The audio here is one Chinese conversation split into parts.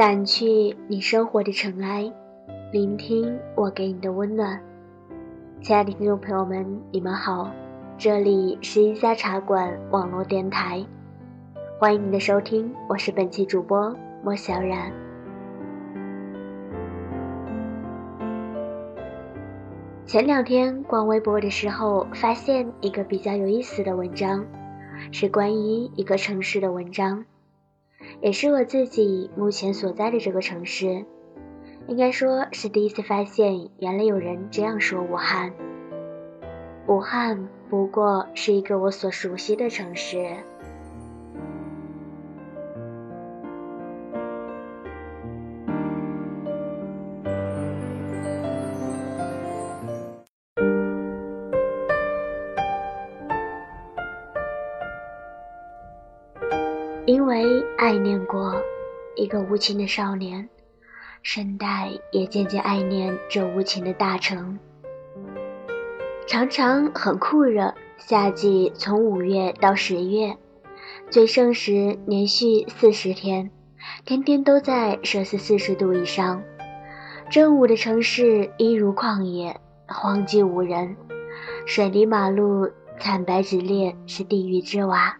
掸去你生活的尘埃，聆听我给你的温暖。亲爱的听众朋友们，你们好，这里是一家茶馆网络电台，欢迎您的收听，我是本期主播莫小冉。前两天逛微博的时候，发现一个比较有意思的文章，是关于一个城市的文章，也是我自己目前所在的这个城市，应该说是第一次发现，原来有人这样说武汉。武汉不过是一个我所熟悉的城市。个无情的少年，圣代也渐渐爱念这无情的大城。常常很酷热，夏季从五月到十月，最盛时连续四十天，天天都在摄氏四十度以上。正午的城市一如旷野，荒寂无人，水泥马路惨白直裂，是地狱之瓦。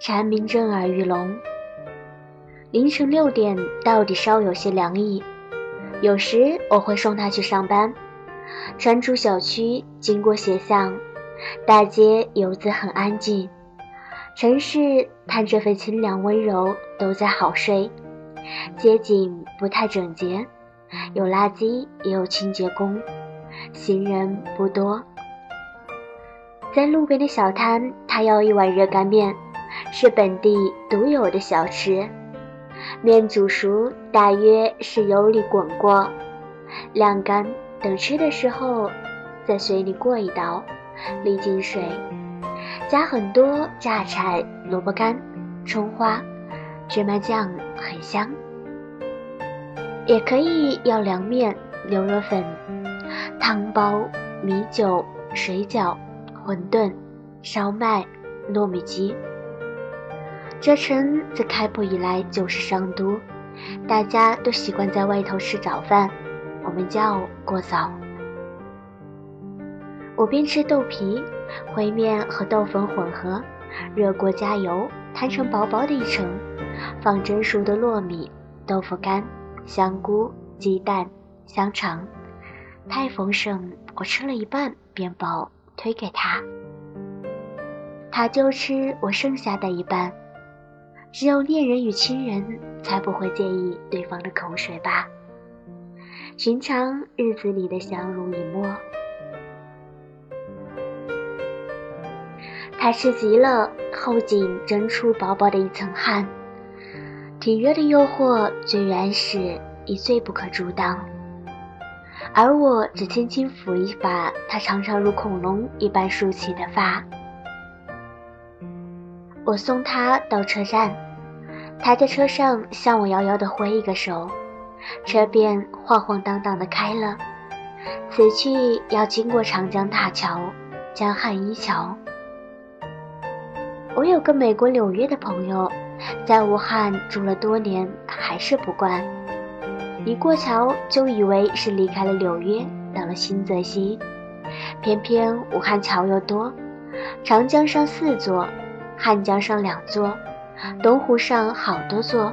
蝉鸣震耳欲聋。凌晨六点到底稍有些凉意，有时我会送他去上班。穿出小区，经过斜巷，大街游子很安静，城市盼这份清凉温柔都在好睡。街景不太整洁，有垃圾也有清洁工，行人不多。在路边的小摊，他要一碗热干面。是本地独有的小吃，面煮熟大约是油里滚过，晾干，等吃的时候在水里过一刀，沥进水，加很多榨菜、萝卜干、葱花、芝麻酱，很香。也可以要凉面、牛肉粉、汤包、米酒、水饺、馄饨、烧麦、糯米鸡。这城自开埠以来就是商都，大家都习惯在外头吃早饭，我们叫过早。我边吃豆皮，烩面和豆粉混合，热锅加油，摊成薄薄的一层，放蒸熟的糯米、豆腐干、香菇、鸡蛋、香肠，太丰盛，我吃了一半便饱，推给他，他就吃我剩下的一半。只有恋人与亲人才不会介意对方的口水吧？寻常日子里的相濡以沫，他吃极了，后颈蒸出薄薄的一层汗。体热的诱惑最原始，也最不可阻挡。而我只轻轻抚一把他长长如恐龙一般竖起的发。我送他到车站，他在车上向我遥遥地挥一个手，车便晃晃荡荡地开了。此去要经过长江大桥、江汉一桥。我有个美国纽约的朋友，在武汉住了多年，还是不惯。一过桥就以为是离开了纽约，到了新泽西。偏偏武汉桥又多，长江上四座。汉江上两座，东湖上好多座，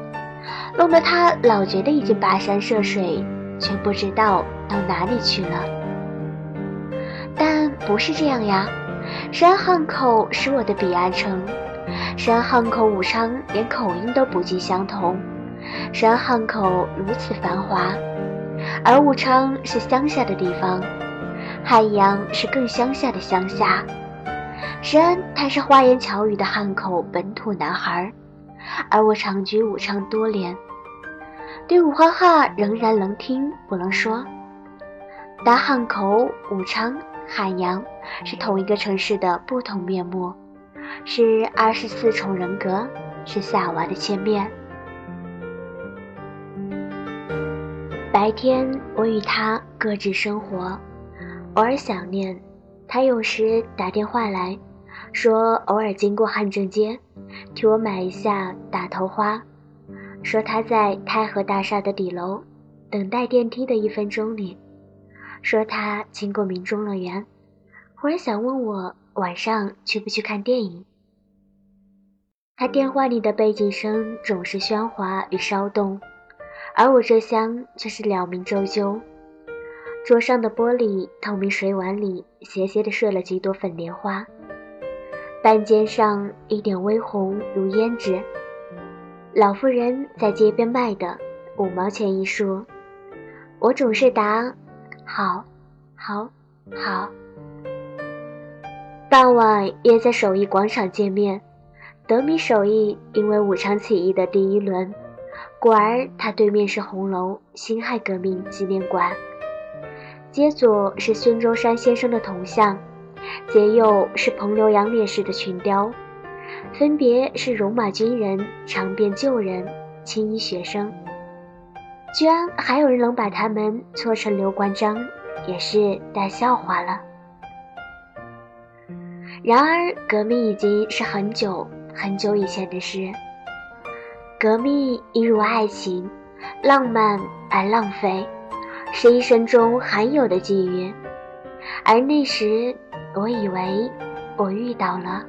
弄得他老觉得已经跋山涉水，却不知道到哪里去了。但不是这样呀，山汉口是我的彼岸城，山汉口武昌连口音都不尽相同，山汉口如此繁华，而武昌是乡下的地方，汉阳是更乡下的乡下。然，他是花言巧语的汉口本土男孩，而我长居武昌多年，对武汉话仍然能听不能说。但汉口、武昌、汉阳是同一个城市的不同面目，是二十四重人格，是夏娃的千面。白天我与他各自生活，偶尔想念，他有时打电话来。说偶尔经过汉正街，替我买一下打头花，说他在太和大厦的底楼等待电梯的一分钟里，说他经过民众乐园，忽然想问我晚上去不去看电影。他电话里的背景声总是喧哗与骚动，而我这厢却是了明周究。桌上的玻璃透明水碗里斜斜地睡了几朵粉莲花，半肩上一点微红如胭脂。老妇人在街边卖的，五毛钱一束。我总是答：好，好，好。傍晚约在首义广场见面。德米首义因为武昌起义的第一轮，故而它对面是红楼辛亥革命纪念馆，街左是孙中山先生的铜像，街右是彭留阳烈士的群雕。分别是戎马军人、长辫旧人、青衣学生，居然还有人能把他们错成刘关张，也是大笑话了。然而，革命已经是很久很久以前的事。革命一如爱情，浪漫而浪费，是一生中罕有的际遇。而那时，我以为我遇到了。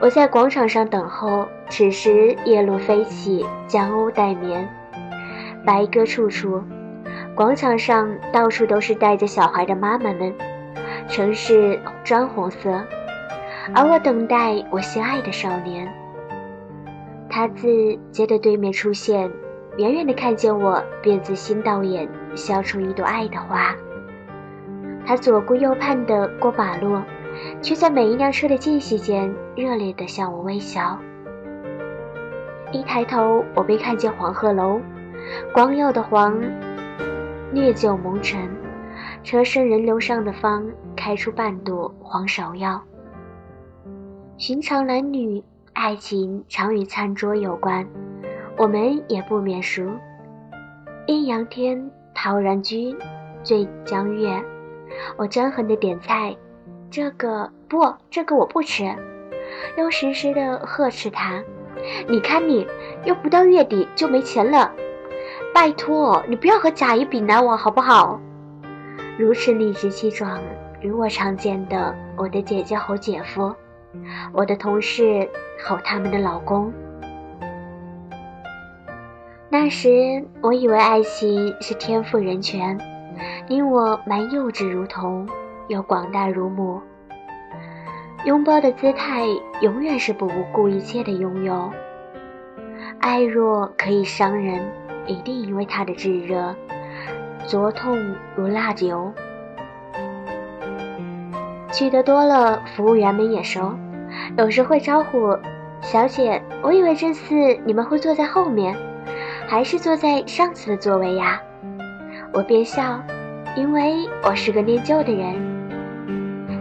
我在广场上等候，此时夜露飞起，江鸥待眠，白鸽处处，广场上到处都是带着小孩的妈妈们，城市砖红色，而我等待我心爱的少年。他自街的对面出现，远远的看见我，便自心导眼，笑出一朵爱的花。他左顾右盼的过马路。却在每一辆车的间隙间热烈地向我微笑。一抬头，我便看见黄鹤楼，光耀的黄，烈酒蒙尘，车身人流上的方开出半朵黄芍药。寻常男女爱情常与餐桌有关，我们也不免熟。阴阳天，陶然居，醉江月，我专横的点菜。这个不，这个我不吃，又时时的呵斥他。你看你，又不到月底就没钱了，拜托你不要和贾姨比难我好不好？如此理直气壮，如我常见的我的姐姐吼姐夫，我的同事吼他们的老公。那时我以为爱情是天赋人权，你我蛮幼稚如童。又广大如母，拥抱的姿态永远是不顾一切的拥有。爱若可以伤人，一定因为它的炙热，灼痛如蜡油。去的多了，服务员们也熟，有时会招呼：“小姐，我以为这次你们会坐在后面，还是坐在上次的座位呀？”我便笑，因为我是个念旧的人。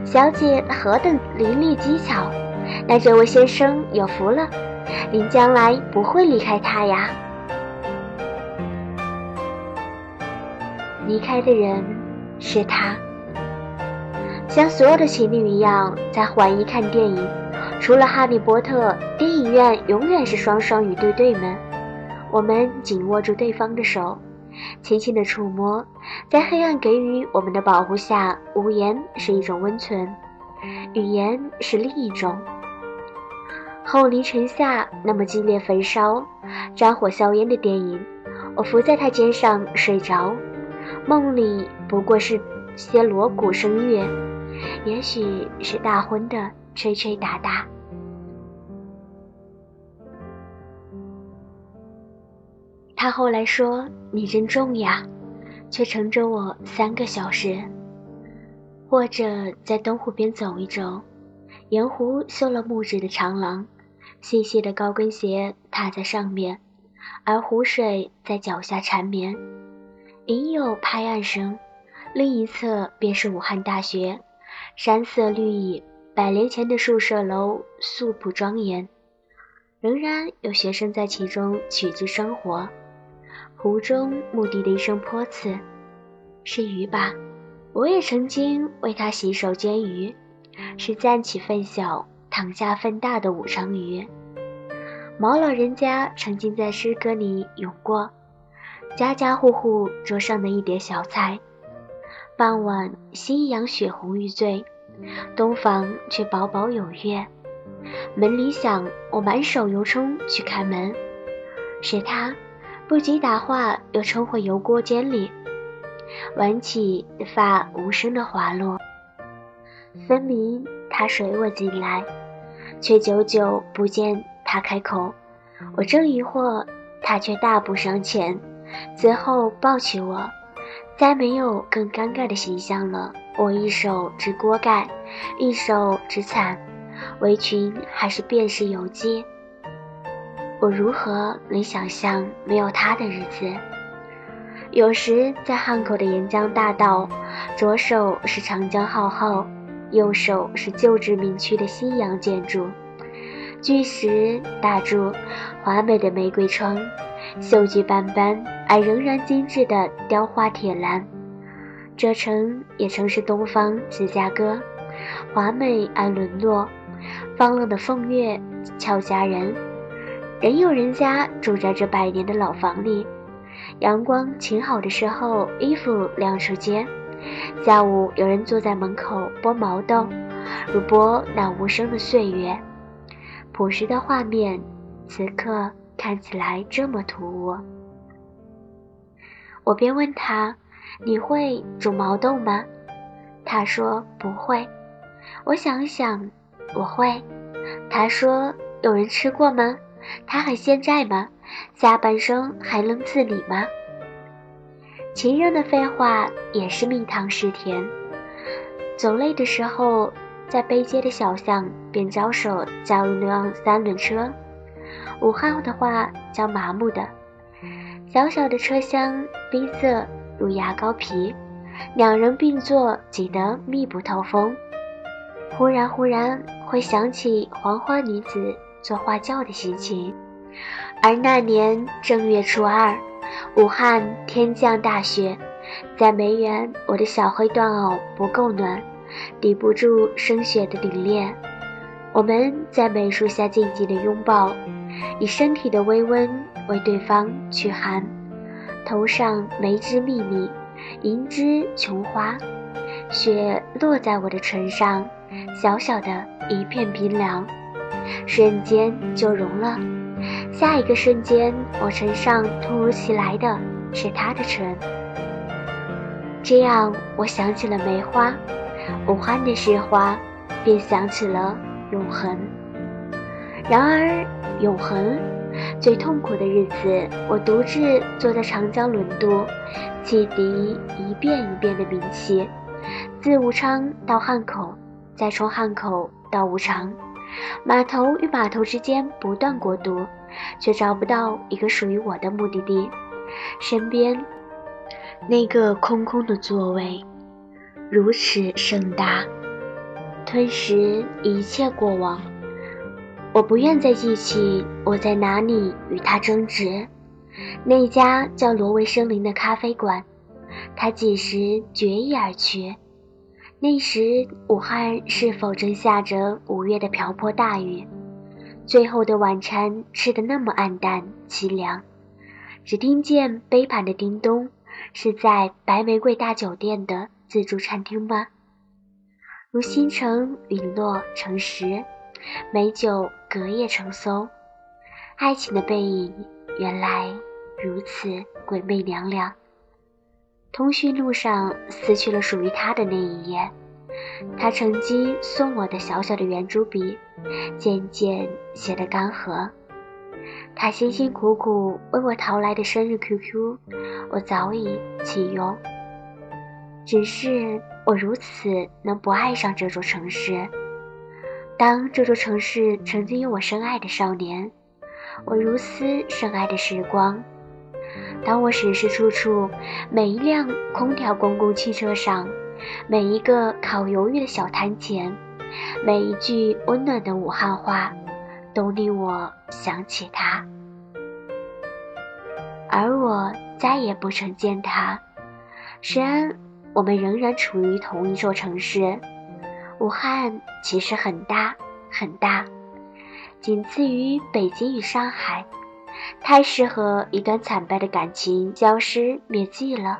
小姐何等伶俐机巧，那这位先生有福了，您将来不会离开他呀。离开的人是他，像所有的情侣一样，在环一看电影，除了哈利波特，电影院永远是双双与对对们，我们紧握住对方的手。轻轻的触摸，在黑暗给予我们的保护下，无言是一种温存，语言是另一种。后黎城下那么激烈焚烧、战火硝烟的电影，我伏在他肩上睡着，梦里不过是些锣鼓声乐，也许是大婚的吹吹打打。他后来说：“你真重呀，却乘着我三个小时。”或者在东湖边走一走，沿湖修了木质的长廊，细细的高跟鞋踏在上面，而湖水在脚下缠绵，隐有拍岸声。另一侧便是武汉大学，山色绿意，百年前的宿舍楼素朴庄严，仍然有学生在其中取之生活。湖中牧笛的一声泼刺，是鱼吧？我也曾经为它洗手煎鱼，是暂起分小，躺下分大的武昌鱼。毛老人家曾经在诗歌里咏过，家家户户桌上的一碟小菜。傍晚，夕阳血红欲醉，东房却薄薄有月。门铃响，我满手油冲去开门，是他，不及打话，又冲回油锅间里，挽起发无声的滑落。分明他随我进来，却久久不见他开口。我正疑惑，他却大步上前，随后抱起我。再没有更尴尬的形象了。我一手执锅盖，一手执伞，围裙还是便是有机。我如何能想象没有他的日子？有时在汉口的沿江大道，左手是长江浩浩，右手是旧殖民区的西洋建筑，巨石大柱，华美的玫瑰窗。锈迹斑斑而仍然精致的雕花铁栏，这城也曾是东方芝加哥，华美而沦落。放浪的凤月俏佳人，仍有人家住在这百年的老房里。阳光晴好的时候，衣服晾出街；下午有人坐在门口剥毛豆，如剥那无声的岁月。朴实的画面，此刻。看起来这么突兀，我便问他：“你会煮毛豆吗？”他说：“不会。”我想想，我会。他说：“有人吃过吗？他很现在吗？下半生还能自理吗？”情人的废话也是蜜糖式甜。走累的时候，在背街的小巷，便招手叫一辆三轮车。武汉的话叫麻木的，小小的车厢，逼仄如牙膏皮，两人并坐挤得密不透风。忽然忽然会想起黄花女子做花轿的心情，而那年正月初二，武汉天降大雪，在梅园，我的小黑缎袄不够暖，抵不住生雪的凛冽。我们在梅树下静静的拥抱。以身体的微温为对方驱寒，头上梅枝密密，银枝琼花，雪落在我的唇上，小小的一片冰凉，瞬间就融了。下一个瞬间，我唇上突如其来的是他的唇，这样我想起了梅花，武汉的市花，便想起了永恒。然而，永恒最痛苦的日子，我独自坐在长江轮渡，汽笛一遍一遍的鸣起，自武昌到汉口，再从汉口到武昌，码头与码头之间不断过渡，却找不到一个属于我的目的地。身边那个空空的座位，如此盛大，吞噬一切过往。我不愿再记起我在哪里与他争执，那家叫挪威森林的咖啡馆，他几时决意而去？那时武汉是否正下着五月的瓢泼大雨？最后的晚餐吃得那么黯淡凄凉，只听见杯盘的叮咚，是在白玫瑰大酒店的自助餐厅吗？如星辰陨落成石。美酒隔夜成馊，爱情的背影原来如此鬼魅凉凉。通讯录上撕去了属于他的那一页，他曾经送我的小小的圆珠笔，渐渐写得干涸。他辛辛苦苦为我淘来的生日 QQ，我早已弃用。只是我如此能不爱上这座城市？当这座城市曾经有我深爱的少年，我如斯深爱的时光。当我时时处处，每一辆空调公共汽车上，每一个烤鱿鱼的小摊前，每一句温暖的武汉话，都令我想起他。而我再也不曾见他。虽然我们仍然处于同一座城市。武汉其实很大很大，仅次于北京与上海，太适合一段惨败的感情消失灭迹了。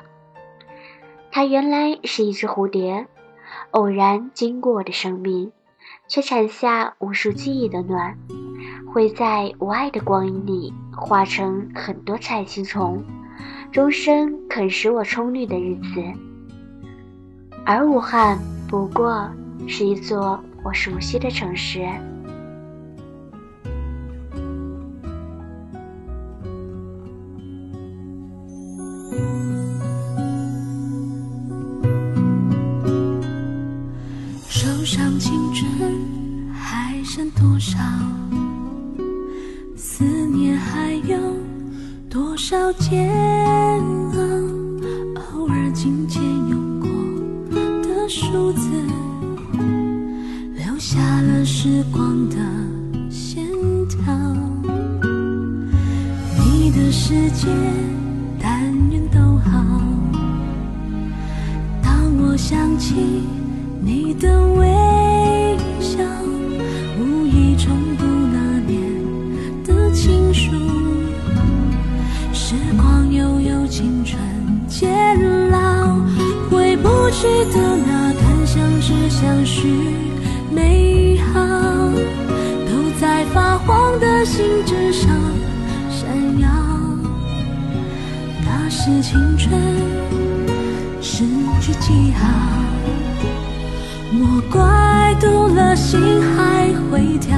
它原来是一只蝴蝶，偶然经过我的生命，却产下无数记忆的暖，会在无爱的光阴里化成很多彩青虫，终生啃食我葱绿的日子。而武汉不过是一座我熟悉的城市。世界，但愿都好。当我想起你的微笑，无意重读那年的情书。时光悠悠青春渐老，回不去的那段相知相许怪读了心还会跳。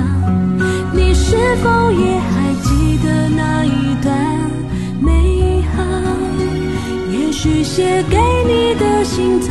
你是否也还记得那一段美好？也？许写给你的信早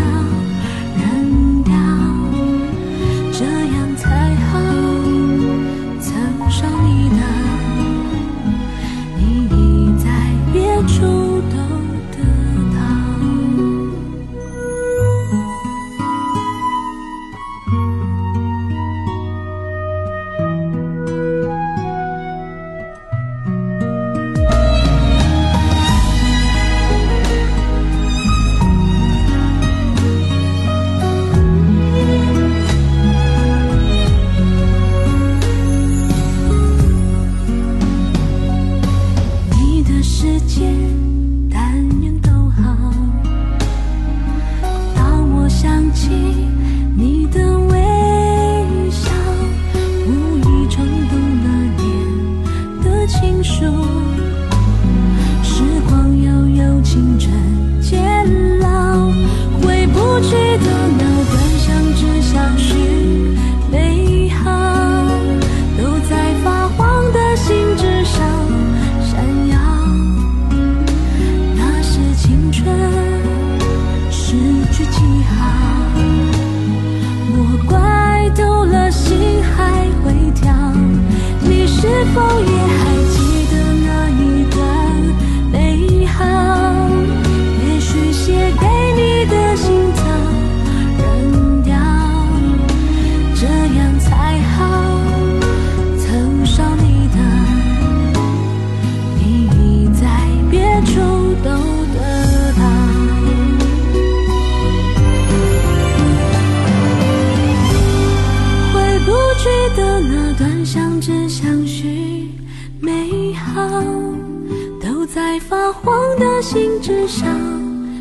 都在发黄的信纸上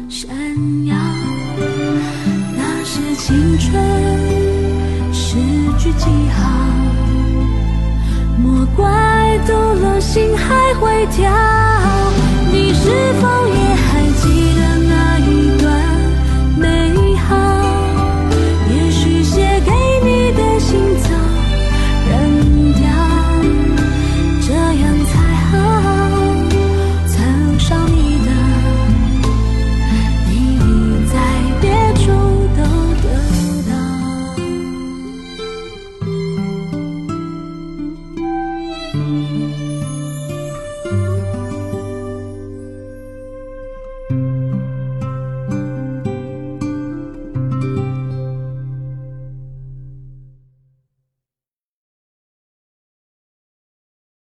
闪耀，那是青春诗句记号。莫怪读了心还会跳。你是否也